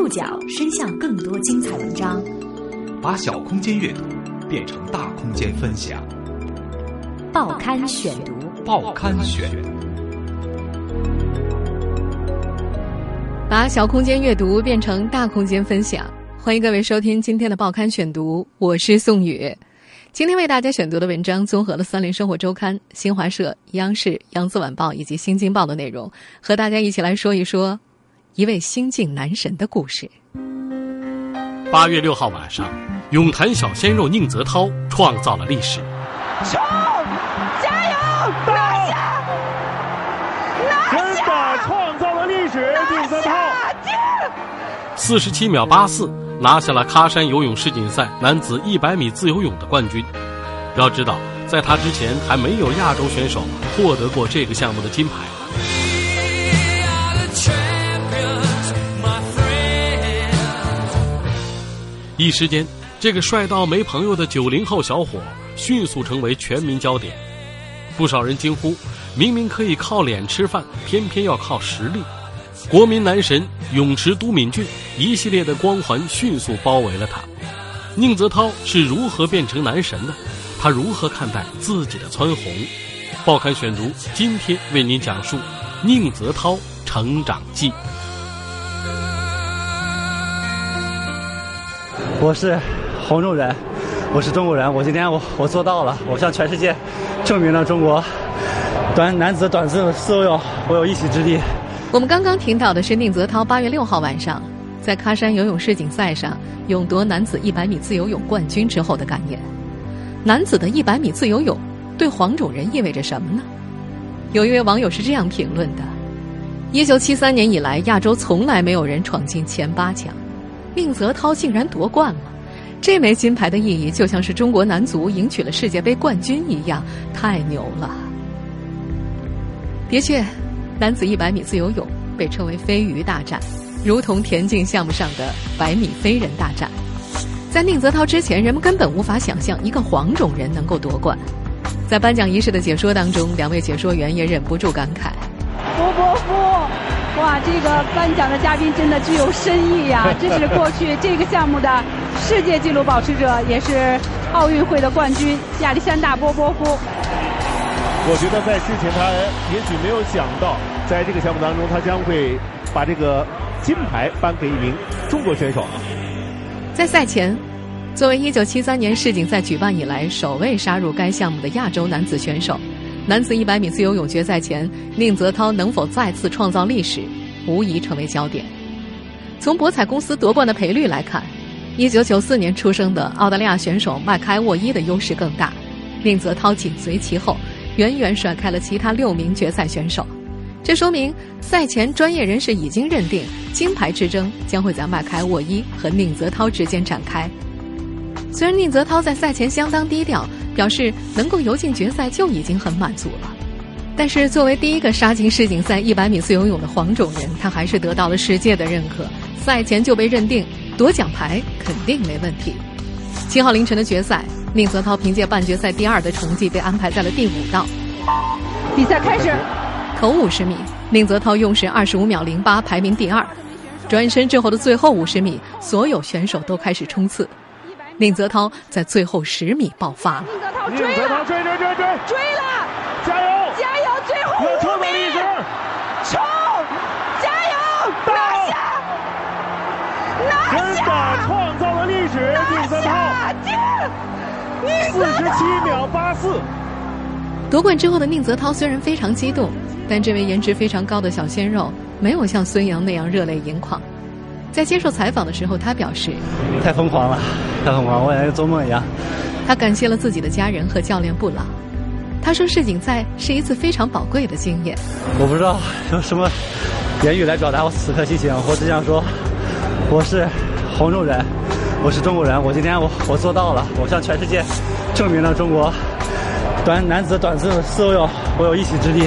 触角伸向更多精彩文章，把小空间阅读变成大空间分享。报刊选读，报刊选，把小空间阅读变成大空间分享。欢迎各位收听今天的报刊选读，我是宋宇。今天为大家选读的文章综合了《三联生活周刊》、新华社、央视、扬子晚报以及《新京报》的内容，和大家一起来说一说一位新晋男神的故事。八月六号晚上，泳坛小鲜肉宁泽涛创造了历史。冲！加油！拿下！拿下！真的创造了历史，宁泽涛。四十七秒八四。拿下了喀山游泳世锦赛男子一百米自由泳的冠军。要知道，在他之前还没有亚洲选手获得过这个项目的金牌。一时间，这个帅到没朋友的九零后小伙迅速成为全民焦点。不少人惊呼：明明可以靠脸吃饭，偏偏要靠实力。国民男神泳池都敏俊，一系列的光环迅速包围了他。宁泽涛是如何变成男神的？他如何看待自己的蹿红？报刊选读今天为您讲述宁泽涛成长记。我是黄种人，我是中国人。我今天我我做到了，我向全世界证明了中国短男子短自由泳我有一席之地。我们刚刚听到的是宁泽涛八月六号晚上在喀山游泳世锦赛上勇夺男子一百米自由泳冠军之后的感言。男子的一百米自由泳对黄种人。意味着什么呢？有一位网友是这样评论的：一九七三年以来，亚洲从来没有人。闯进前八强，宁泽涛竟然夺冠了。这枚金牌的意义就像是中国男足赢取了世界杯冠军一样，太牛了。的确。男子一百米自由泳被称为“飞鱼大战”，如同田径项目上的“百米飞人大战”。在宁泽涛之前，人们根本无法想象一个黄种人能够夺冠。在颁奖仪式的解说当中，两位解说员也忍不住感慨：“波波夫，哇，这个颁奖的嘉宾真的具有深意呀！这是过去这个项目的世界纪录保持者，也是奥运会的冠军亚历山大·波波夫。”我觉得在之前，他也许没有想到，在这个项目当中，他将会把这个金牌颁给一名中国选手。在赛前，作为1973年世锦赛举办以来首位杀入该项目的亚洲男子选手，男子100米自由泳决赛前，宁泽涛能否再次创造历史，无疑成为焦点。从博彩公司夺冠的赔率来看，1994年出生的澳大利亚选手麦开沃伊的优势更大，宁泽涛紧随其后。远远甩开了其他六名决赛选手，这说明赛前专业人士已经认定金牌之争将会在麦开沃伊和宁泽涛之间展开。虽然宁泽涛在赛前相当低调，表示能够游进决赛就已经很满足了，但是作为第一个杀进世锦赛一百米自由泳的黄种人，他还是得到了世界的认可。赛前就被认定夺奖牌肯定没问题。七号凌晨的决赛。宁泽涛凭借半决赛第二的成绩被安排在了第五道。比赛开始，头五十米，宁泽涛用时二十五秒零八，排名第二。转身之后的最后五十米，所有选手都开始冲刺。宁泽涛在最后十米爆发。宁泽涛追了，追追追追，追了！加油！加油！最后五米，冲！加油！拿下！拿下！创造了历史，宁泽涛。四十七秒八四，夺冠之后的宁泽涛虽然非常激动，但这位颜值非常高的小鲜肉没有像孙杨那样热泪盈眶。在接受采访的时候，他表示：“太疯狂了，太疯狂，我感觉做梦一样。”他感谢了自己的家人和教练布朗。他说：“世锦赛是一次非常宝贵的经验。”我不知道用什么言语来表达我此刻心情，我只想说，我是黄种人。我是中国人，我今天我我做到了，我向全世界证明了中国短男子短自由泳我有一席之地。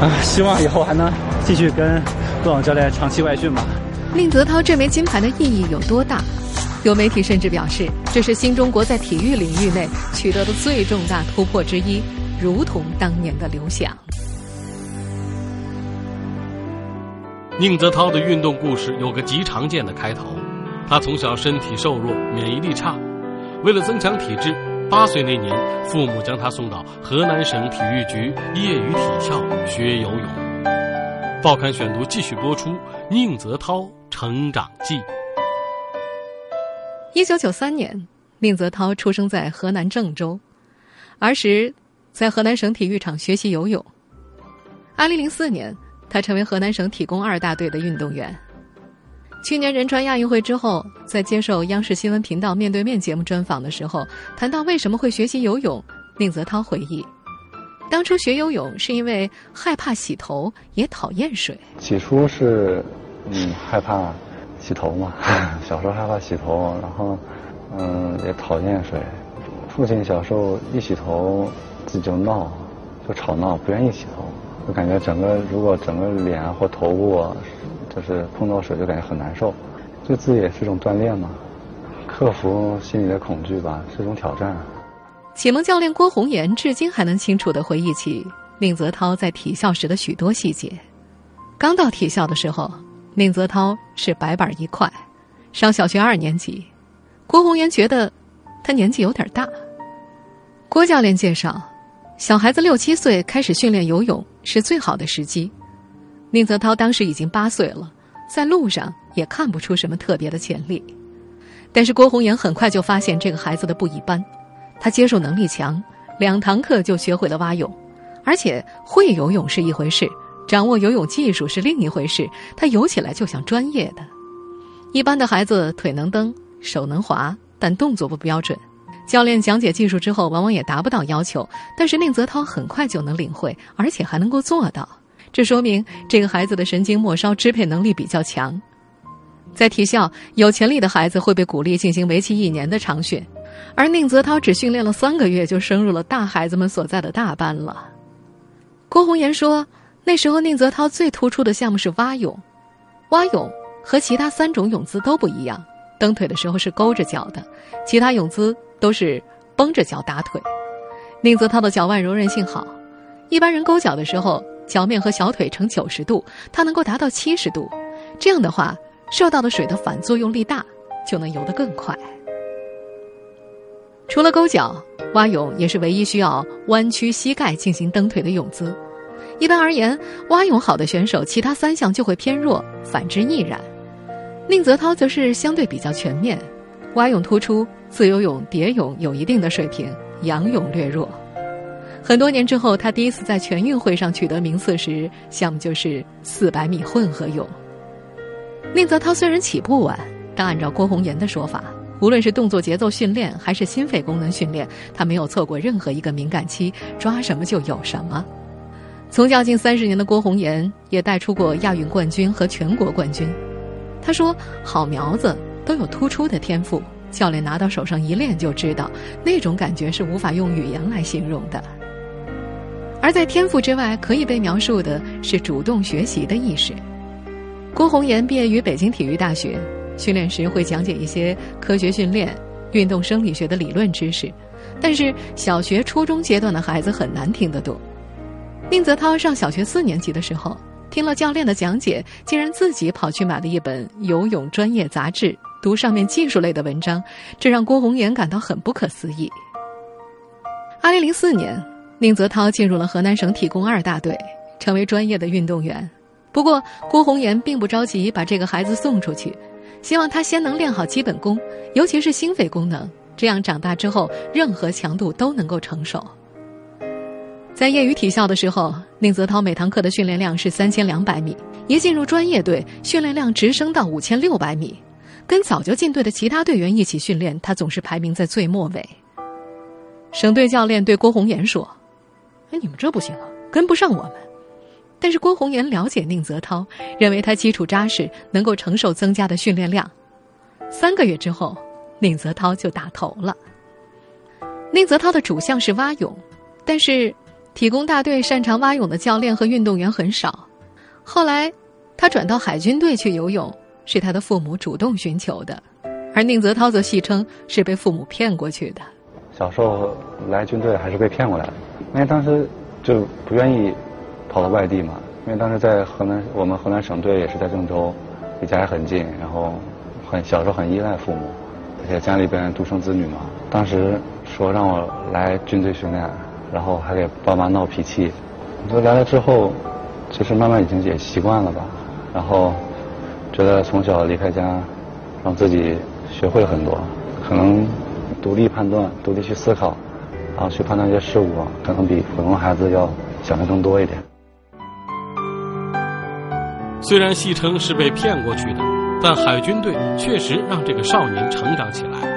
啊，希望以后还能继续跟布朗教练长期外训吧。宁泽涛这枚金牌的意义有多大？有媒体甚至表示，这是新中国在体育领域内取得的最重大突破之一，如同当年的刘翔。宁泽涛的运动故事有个极常见的开头，他从小身体瘦弱，免疫力差，为了增强体质，八岁那年，父母将他送到河南省体育局业余体校学游泳。报刊选读继续播出《宁泽涛成长记》。一九九三年，宁泽涛出生在河南郑州，儿时在河南省体育场学习游泳。二零零四年。他成为河南省体工二大队的运动员。去年仁川亚运会之后，在接受央视新闻频道《面对面》节目专访的时候，谈到为什么会学习游泳，宁泽涛回忆，当初学游泳是因为害怕洗头，也讨厌水。起初是，嗯，害怕洗头嘛，小时候害怕洗头，然后，嗯，也讨厌水。父亲小时候一洗头自己就闹，就吵闹，不愿意洗头。就感觉整个如果整个脸或头部，就是碰到水就感觉很难受，对自己也是一种锻炼嘛，克服心里的恐惧吧，是一种挑战。启蒙教练郭红岩至今还能清楚的回忆起宁泽涛在体校时的许多细节。刚到体校的时候，宁泽涛是白板一块，上小学二年级，郭红岩觉得他年纪有点大。郭教练介绍。小孩子六七岁开始训练游泳是最好的时机。宁泽涛当时已经八岁了，在路上也看不出什么特别的潜力。但是郭红岩很快就发现这个孩子的不一般，他接受能力强，两堂课就学会了蛙泳，而且会游泳是一回事，掌握游泳技术是另一回事。他游起来就像专业的。一般的孩子腿能蹬，手能划，但动作不标准。教练讲解技术之后，往往也达不到要求，但是宁泽涛很快就能领会，而且还能够做到。这说明这个孩子的神经末梢支配能力比较强。在体校，有潜力的孩子会被鼓励进行为期一年的长训，而宁泽涛只训练了三个月就升入了大孩子们所在的大班了。郭红岩说，那时候宁泽涛最突出的项目是蛙泳，蛙泳和其他三种泳姿都不一样，蹬腿的时候是勾着脚的，其他泳姿。都是绷着脚打腿，宁泽涛的脚腕柔韧性好，一般人勾脚的时候，脚面和小腿呈九十度，他能够达到七十度，这样的话，受到的水的反作用力大，就能游得更快。除了勾脚，蛙泳也是唯一需要弯曲膝盖进行蹬腿的泳姿。一般而言，蛙泳好的选手，其他三项就会偏弱，反之亦然。宁泽涛则是相对比较全面。蛙泳突出，自由泳、蝶泳有一定的水平，仰泳略弱。很多年之后，他第一次在全运会上取得名次时，项目就是四百米混合泳。宁泽涛虽然起步晚，但按照郭红岩的说法，无论是动作节奏训练还是心肺功能训练，他没有错过任何一个敏感期，抓什么就有什么。从教近三十年的郭红岩也带出过亚运冠军和全国冠军。他说：“好苗子。”都有突出的天赋，教练拿到手上一练就知道，那种感觉是无法用语言来形容的。而在天赋之外，可以被描述的是主动学习的意识。郭红岩毕业于北京体育大学，训练时会讲解一些科学训练、运动生理学的理论知识，但是小学、初中阶段的孩子很难听得懂。宁泽涛上小学四年级的时候，听了教练的讲解，竟然自己跑去买了一本游泳专业杂志。读上面技术类的文章，这让郭红岩感到很不可思议。二零零四年，宁泽涛进入了河南省体工二大队，成为专业的运动员。不过，郭红岩并不着急把这个孩子送出去，希望他先能练好基本功，尤其是心肺功能，这样长大之后任何强度都能够承受。在业余体校的时候，宁泽涛每堂课的训练量是三千两百米，一进入专业队，训练量直升到五千六百米。跟早就进队的其他队员一起训练，他总是排名在最末尾。省队教练对郭红岩说：“哎，你们这不行啊，跟不上我们。”但是郭红岩了解宁泽涛，认为他基础扎实，能够承受增加的训练量。三个月之后，宁泽涛就打头了。宁泽涛的主项是蛙泳，但是体工大队擅长蛙泳的教练和运动员很少。后来，他转到海军队去游泳。是他的父母主动寻求的，而宁泽涛则戏称是被父母骗过去的。小时候来军队还是被骗过来的，因为当时就不愿意跑到外地嘛，因为当时在河南，我们河南省队也是在郑州，离家也很近，然后很小时候很依赖父母，而且家里边独生子女嘛。当时说让我来军队训练，然后还给爸妈闹脾气。就来了之后，其实慢慢已经也习惯了吧。然后觉得从小离开家，让自己学会了很多，可能独立判断、独立去思考，然后去判断一些事物，可能比普通孩子要想的更多一点。虽然戏称是被骗过去的，但海军队确实让这个少年成长起来。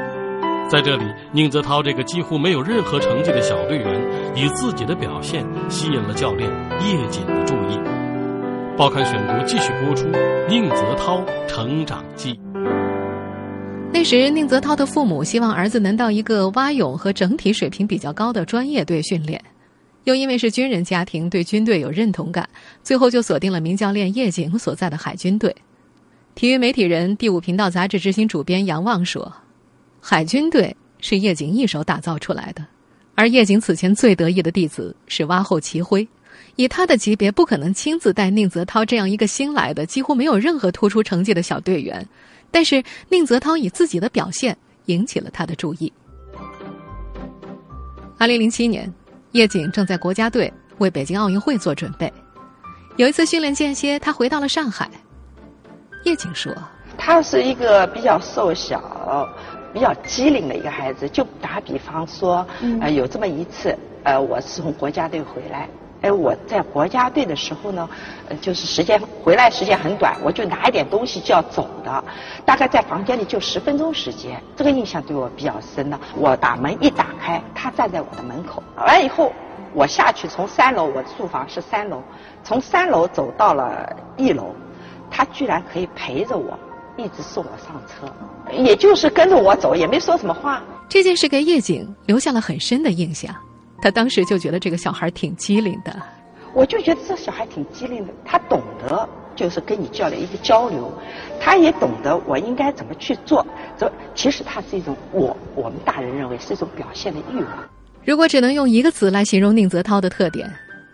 在这里，宁泽涛这个几乎没有任何成绩的小队员，以自己的表现吸引了教练叶瑾的注意。报刊选读继续播出《宁泽涛成长记》。那时，宁泽涛的父母希望儿子能到一个蛙泳和整体水平比较高的专业队训练。又因为是军人家庭，对军队有认同感，最后就锁定了名教练叶瑾所在的海军队。体育媒体人、第五频道杂志执行主编杨望说：“海军队是叶瑾一手打造出来的，而叶瑾此前最得意的弟子是蛙后齐辉，以他的级别不可能亲自带宁泽涛这样一个新来的、几乎没有任何突出成绩的小队员。但是宁泽涛以自己的表现引起了他的注意。二零零七年。”叶瑾正在国家队为北京奥运会做准备。有一次训练间歇，他回到了上海。叶瑾说：“他是一个比较瘦小、比较机灵的一个孩子。就打比方说，呃，有这么一次，呃，我是从国家队回来。哎，我在国家队的时候呢，呃，就是时间回来时间很短，我就拿一点东西就要走的，大概在房间里就十分钟时间。这个印象对我比较深的。我把门一打开，他站在我的门口。完以后，我下去从三楼，我住房是三楼，从三楼走到了一楼，他居然可以陪着我，一直送我上车，也就是跟着我走，也没说什么话。这件事给叶景留下了很深的印象。他当时就觉得这个小孩挺机灵的，我就觉得这小孩挺机灵的，他懂得就是跟你教练一个交流，他也懂得我应该怎么去做。这其实他是一种我我们大人认为是一种表现的欲望。如果只能用一个词来形容宁泽涛的特点，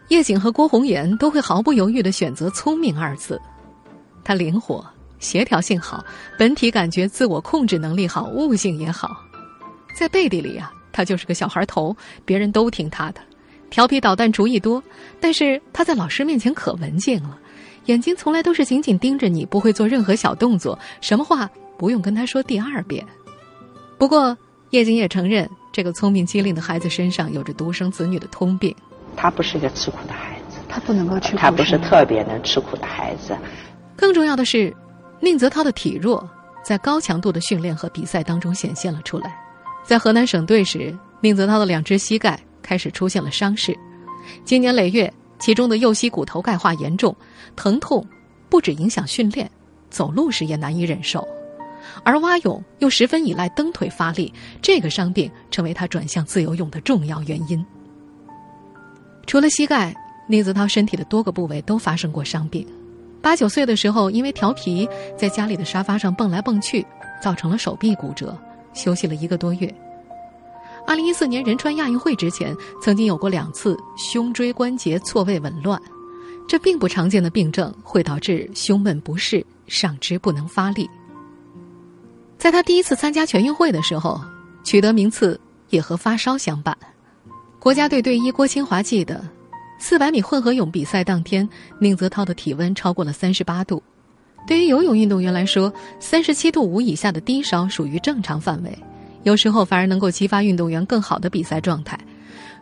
叶景和郭红岩都会毫不犹豫的选择“聪明”二字。他灵活、协调性好，本体感觉、自我控制能力好，悟性也好，在背地里啊。他就是个小孩头，别人都听他的，调皮捣蛋，主意多。但是他在老师面前可文静了，眼睛从来都是紧紧盯着你，不会做任何小动作，什么话不用跟他说第二遍。不过叶瑾也承认，这个聪明机灵的孩子身上有着独生子女的通病。他不是一个吃苦的孩子，他不能够吃苦。他不是特别能吃苦的孩子。更重要的是，宁泽涛的体弱在高强度的训练和比赛当中显现了出来。在河南省队时，宁泽涛的两只膝盖开始出现了伤势，经年累月，其中的右膝骨头钙化严重，疼痛不止影响训练，走路时也难以忍受。而蛙泳又十分依赖蹬腿发力，这个伤病成为他转向自由泳的重要原因。除了膝盖，宁泽涛身体的多个部位都发生过伤病。八九岁的时候，因为调皮，在家里的沙发上蹦来蹦去，造成了手臂骨折。休息了一个多月。二零一四年仁川亚运会之前，曾经有过两次胸椎关节错位紊乱，这并不常见的病症会导致胸闷不适、上肢不能发力。在他第一次参加全运会的时候，取得名次也和发烧相伴。国家队队医郭清华记得，四百米混合泳比赛当天，宁泽涛的体温超过了三十八度。对于游泳运动员来说，三十七度五以下的低烧属于正常范围，有时候反而能够激发运动员更好的比赛状态。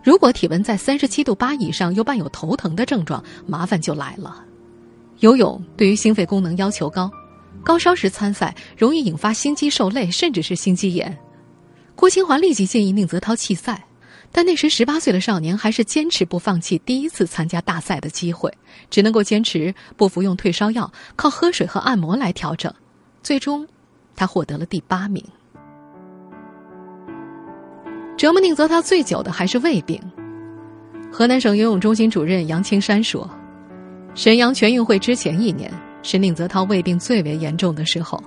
如果体温在三十七度八以上，又伴有头疼的症状，麻烦就来了。游泳对于心肺功能要求高，高烧时参赛容易引发心肌受累，甚至是心肌炎。郭清华立即建议宁泽涛弃赛。但那时十八岁的少年还是坚持不放弃第一次参加大赛的机会，只能够坚持不服用退烧药，靠喝水和按摩来调整。最终，他获得了第八名。折磨宁泽涛最久的还是胃病。河南省游泳中心主任杨青山说：“沈阳全运会之前一年是宁泽涛胃病最为严重的时候，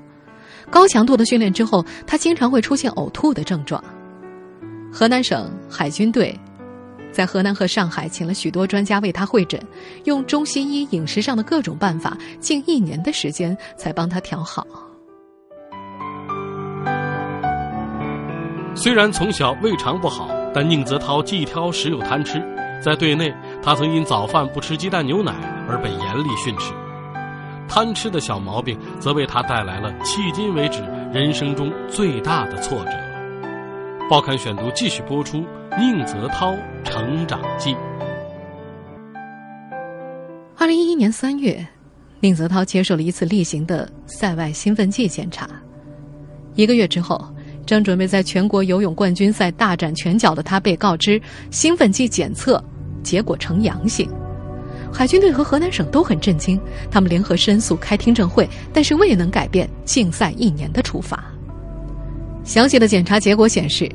高强度的训练之后，他经常会出现呕吐的症状。”河南省海军队在河南和上海请了许多专家为他会诊，用中西医饮食上的各种办法，近一年的时间才帮他调好。虽然从小胃肠不好，但宁泽涛既挑食又贪吃。在队内，他曾因早饭不吃鸡蛋牛奶而被严厉训斥。贪吃的小毛病，则为他带来了迄今为止人生中最大的挫折。报刊选读继续播出《宁泽涛成长记》。二零一一年三月，宁泽涛接受了一次例行的赛外兴奋剂检查。一个月之后。正准备在全国游泳冠军赛大展拳脚的他被告知兴奋剂检测结果呈阳性，海军队和河南省都很震惊，他们联合申诉开听证会，但是未能改变禁赛一年的处罚。详细的检查结果显示，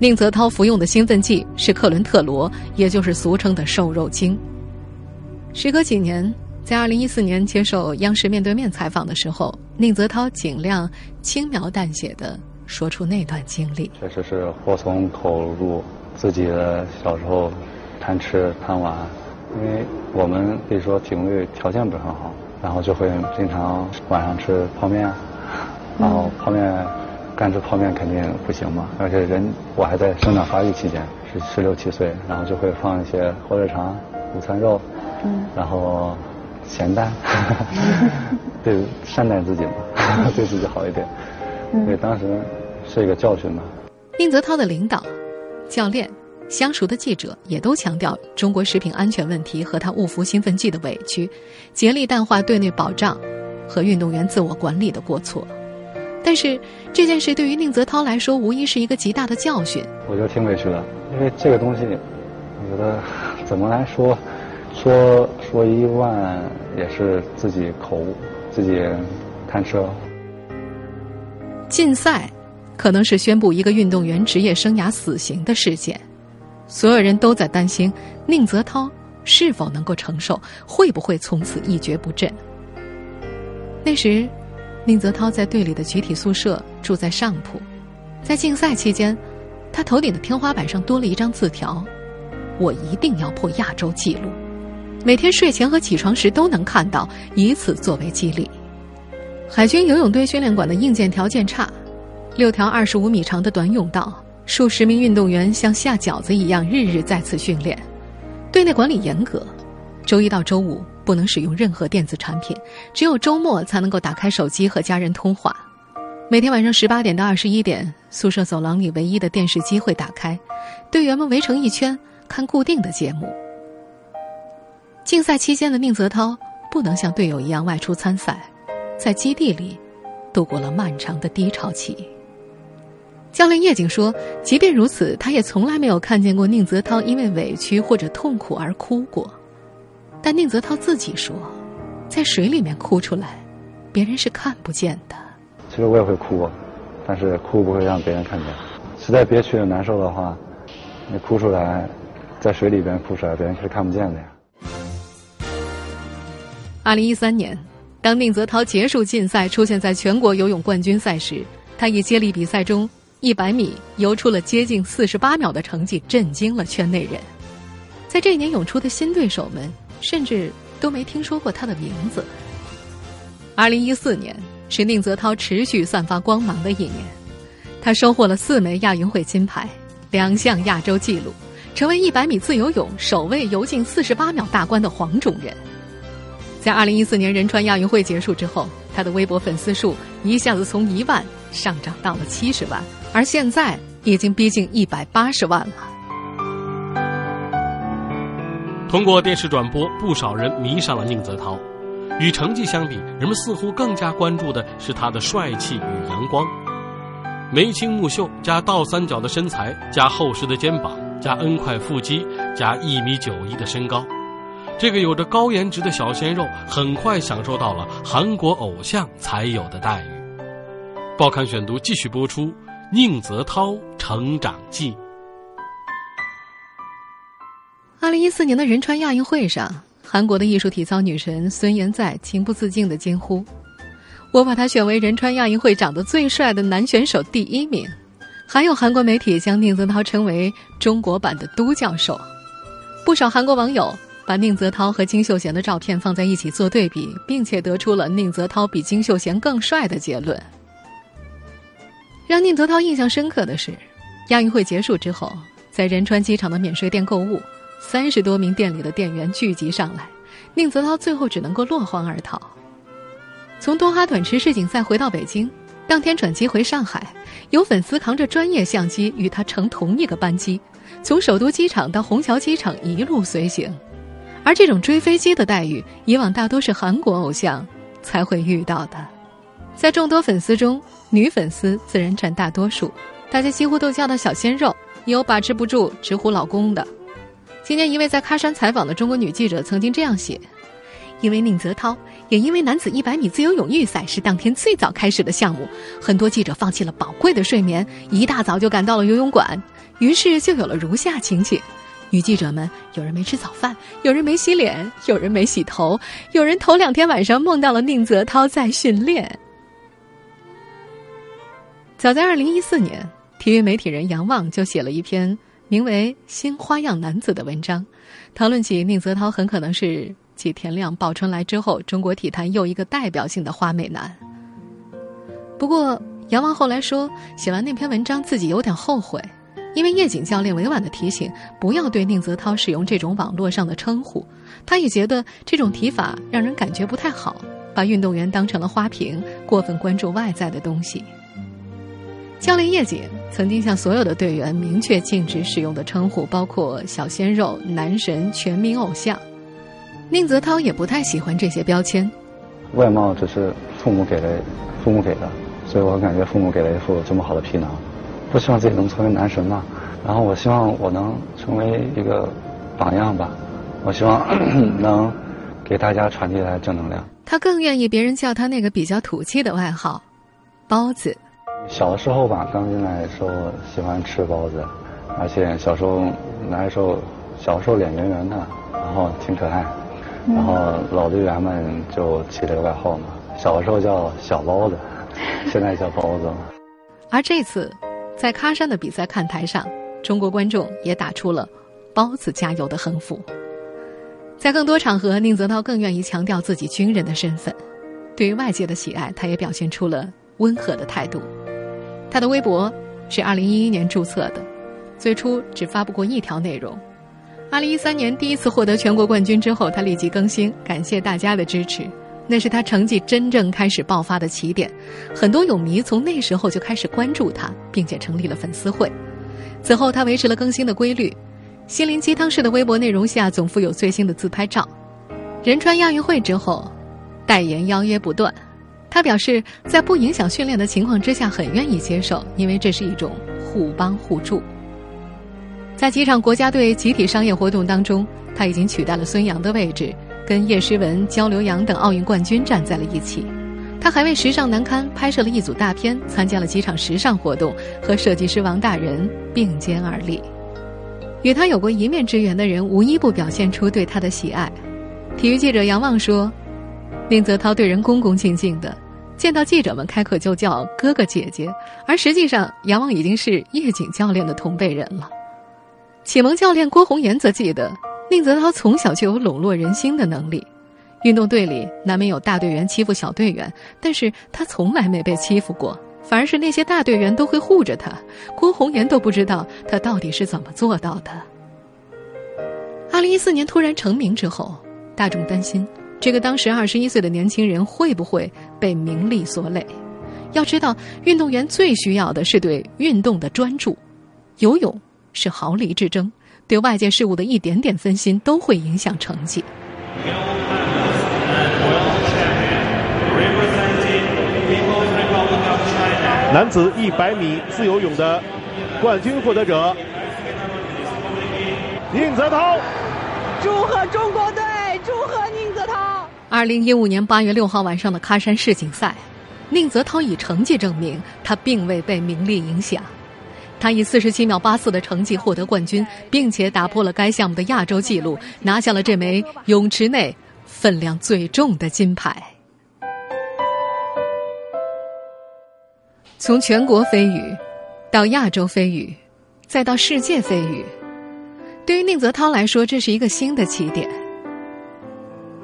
宁泽涛服用的兴奋剂是克伦特罗，也就是俗称的瘦肉精。时隔几年，在二零一四年接受央视面对面采访的时候，宁泽涛尽量轻描淡写的。说出那段经历，确实是祸从口入，自己的小时候贪吃贪玩，因为我们可以说体育条件不是很好，然后就会经常晚上吃泡面，然后泡面干吃泡面肯定不行嘛，而且人我还在生长发育期间，是十六七岁，然后就会放一些火腿肠、午餐肉，嗯，然后咸蛋，对善待自己嘛，对自己好一点，因为当时。是一个教训嘛。宁泽涛的领导、教练、相熟的记者也都强调中国食品安全问题和他误服兴奋剂的委屈，竭力淡化队内保障和运动员自我管理的过错。但是这件事对于宁泽涛来说，无疑是一个极大的教训。我觉得挺委屈的，因为这个东西，我觉得怎么来说，说说一万也是自己口误，自己贪吃了。禁赛。可能是宣布一个运动员职业生涯死刑的事件，所有人都在担心宁泽涛是否能够承受，会不会从此一蹶不振。那时，宁泽涛在队里的集体宿舍住在上铺，在竞赛期间，他头顶的天花板上多了一张字条：“我一定要破亚洲纪录。”每天睡前和起床时都能看到，以此作为激励。海军游泳队训练馆的硬件条件差。六条二十五米长的短泳道，数十名运动员像下饺子一样日日在此训练。队内管理严格，周一到周五不能使用任何电子产品，只有周末才能够打开手机和家人通话。每天晚上十八点到二十一点，宿舍走廊里唯一的电视机会打开，队员们围成一圈看固定的节目。竞赛期间的宁泽涛不能像队友一样外出参赛，在基地里度过了漫长的低潮期。教练叶景说：“即便如此，他也从来没有看见过宁泽涛因为委屈或者痛苦而哭过。但宁泽涛自己说，在水里面哭出来，别人是看不见的。其实我也会哭，但是哭不会让别人看见。实在憋屈的、难受的话，你哭出来，在水里边哭出来，别人是看不见的呀。”二零一三年，当宁泽涛结束禁赛，出现在全国游泳冠军赛时，他以接力比赛中。一百米游出了接近四十八秒的成绩，震惊了圈内人。在这一年涌出的新对手们，甚至都没听说过他的名字。二零一四年是宁泽涛持续散发光芒的一年，他收获了四枚亚运会金牌，两项亚洲纪录，成为一百米自由泳首位游进四十八秒大关的黄种人。在二零一四年仁川亚运会结束之后，他的微博粉丝数一下子从一万上涨到了七十万。而现在已经逼近一百八十万了。通过电视转播，不少人迷上了宁泽涛。与成绩相比，人们似乎更加关注的是他的帅气与阳光。眉清目秀加倒三角的身材，加厚实的肩膀，加 N 块腹肌，加一米九一的身高，这个有着高颜值的小鲜肉，很快享受到了韩国偶像才有的待遇。报刊选读继续播出。宁泽涛成长记。二零一四年的仁川亚运会上，韩国的艺术体操女神孙妍在情不自禁的惊呼：“我把他选为仁川亚运会长得最帅的男选手第一名。”还有韩国媒体将宁泽涛称为“中国版的都教授”。不少韩国网友把宁泽涛和金秀贤的照片放在一起做对比，并且得出了宁泽涛比金秀贤更帅的结论。让宁泽涛印象深刻的是，亚运会结束之后，在仁川机场的免税店购物，三十多名店里的店员聚集上来，宁泽涛最后只能够落荒而逃。从多哈短池世锦赛回到北京，当天转机回上海，有粉丝扛着专业相机与他乘同一个班机，从首都机场到虹桥机场一路随行。而这种追飞机的待遇，以往大多是韩国偶像才会遇到的。在众多粉丝中，女粉丝自然占大多数，大家几乎都叫她“小鲜肉”，也有把持不住直呼“老公”的。今年一位在喀山采访的中国女记者曾经这样写：“因为宁泽涛，也因为男子一百米自由泳预赛是当天最早开始的项目，很多记者放弃了宝贵的睡眠，一大早就赶到了游泳馆，于是就有了如下情景。”女记者们，有人没吃早饭，有人没洗脸，有人没洗头，有人头两天晚上梦到了宁泽涛在训练。早在二零一四年，体育媒体人杨望就写了一篇名为《新花样男子》的文章，讨论起宁泽涛很可能是继田亮、鲍春来之后，中国体坛又一个代表性的花美男。不过，杨望后来说，写完那篇文章自己有点后悔。因为叶瑾教练委婉的提醒，不要对宁泽涛使用这种网络上的称呼，他也觉得这种提法让人感觉不太好，把运动员当成了花瓶，过分关注外在的东西。教练叶瑾曾经向所有的队员明确禁止使用的称呼，包括“小鲜肉”“男神”“全民偶像”。宁泽涛也不太喜欢这些标签。外貌只是父母给的，父母给的，所以我感觉父母给了一副这么好的皮囊。不希望自己能成为男神嘛，然后我希望我能成为一个榜样吧，我希望能给大家传递来正能量。他更愿意别人叫他那个比较土气的外号“包子”。小的时候吧，刚进来的时候喜欢吃包子，而且小时候来的时候，小时候脸圆圆的，然后挺可爱，然后老队员们就起了个外号嘛。小的时候叫小包子，现在叫包子。而这次。在喀山的比赛看台上，中国观众也打出了“包子。加油”的横幅。在更多场合，宁泽涛更愿意强调自己军人的身份。对于外界的喜爱，他也表现出了温和的态度。他的微博是2011年注册的，最初只发布过一条内容。2013年第一次获得全国冠军之后，他立即更新，感谢大家的支持。那是他成绩真正开始爆发的起点，很多泳迷从那时候就开始关注他，并且成立了粉丝会。此后，他维持了更新的规律，心灵鸡汤式的微博内容下总附有最新的自拍照。仁川亚运会之后，代言邀约不断。他表示，在不影响训练的情况之下，很愿意接受，因为这是一种互帮互助。在几场国家队集体商业活动当中，他已经取代了孙杨的位置。跟叶诗文、焦刘洋等奥运冠军站在了一起，他还为《时尚男刊》拍摄了一组大片，参加了几场时尚活动，和设计师王大仁并肩而立。与他有过一面之缘的人，无一不表现出对他的喜爱。体育记者杨望说：“宁泽涛对人恭恭敬敬的，见到记者们开口就叫哥哥姐姐，而实际上杨望已经是叶瑾教练的同辈人了。”启蒙教练郭红岩则记得。宁泽涛从小就有笼络人心的能力，运动队里难免有大队员欺负小队员，但是他从来没被欺负过，反而是那些大队员都会护着他。郭红岩都不知道他到底是怎么做到的。二零一四年突然成名之后，大众担心这个当时二十一岁的年轻人会不会被名利所累。要知道，运动员最需要的是对运动的专注，游泳是毫厘之争。对外界事物的一点点分心都会影响成绩。男子一百米自由泳的冠军获得者宁泽涛，祝贺中国队！二零一五年八月六号晚上的喀山世锦赛，宁泽涛以成绩证明他并未被名利影响。他以四十七秒八四的成绩获得冠军，并且打破了该项目的亚洲纪录，拿下了这枚泳池内分量最重的金牌。从全国飞鱼，到亚洲飞鱼，再到世界飞鱼，对于宁泽涛来说，这是一个新的起点。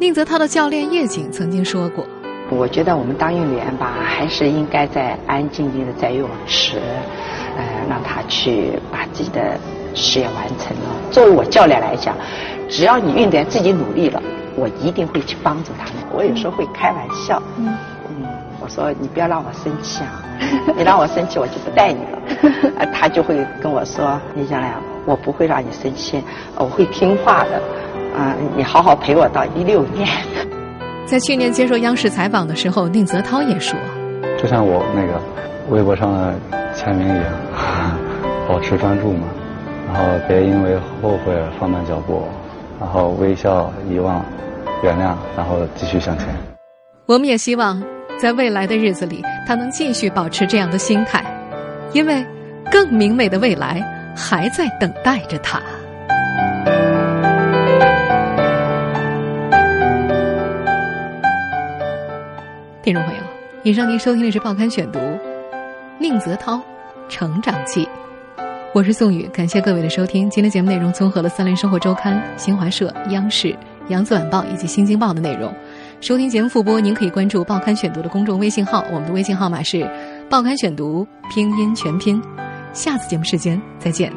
宁泽涛的教练叶瑾曾经说过：“我觉得我们当运动员吧，还是应该在安安静静的在游泳池，呃，让他去把自己的事业完成了。作为我教练来讲，只要你运动员自己努力了，我一定会去帮助他们。我有时候会开玩笑，嗯，我说你不要让我生气啊，你让我生气我就不带你了。啊，他就会跟我说：李教练，我不会让你生气，我会听话的。啊，你好好陪我到一六年。在去年接受央视采访的时候，宁泽涛也说：“就像我那个微博上的签名一样，保持专注嘛，然后别因为后悔而放慢脚步，然后微笑、遗忘、原谅，然后继续向前。”我们也希望在未来的日子里，他能继续保持这样的心态，因为更明媚的未来还在等待着他。听众朋友，以上您收听的是《报刊选读》，宁泽涛成长记。我是宋宇，感谢各位的收听。今天节目内容综合了《三联生活周刊》、新华社、央视、扬子晚报以及新京报的内容。收听节目复播，您可以关注《报刊选读》的公众微信号，我们的微信号码是《报刊选读》拼音全拼。下次节目时间再见。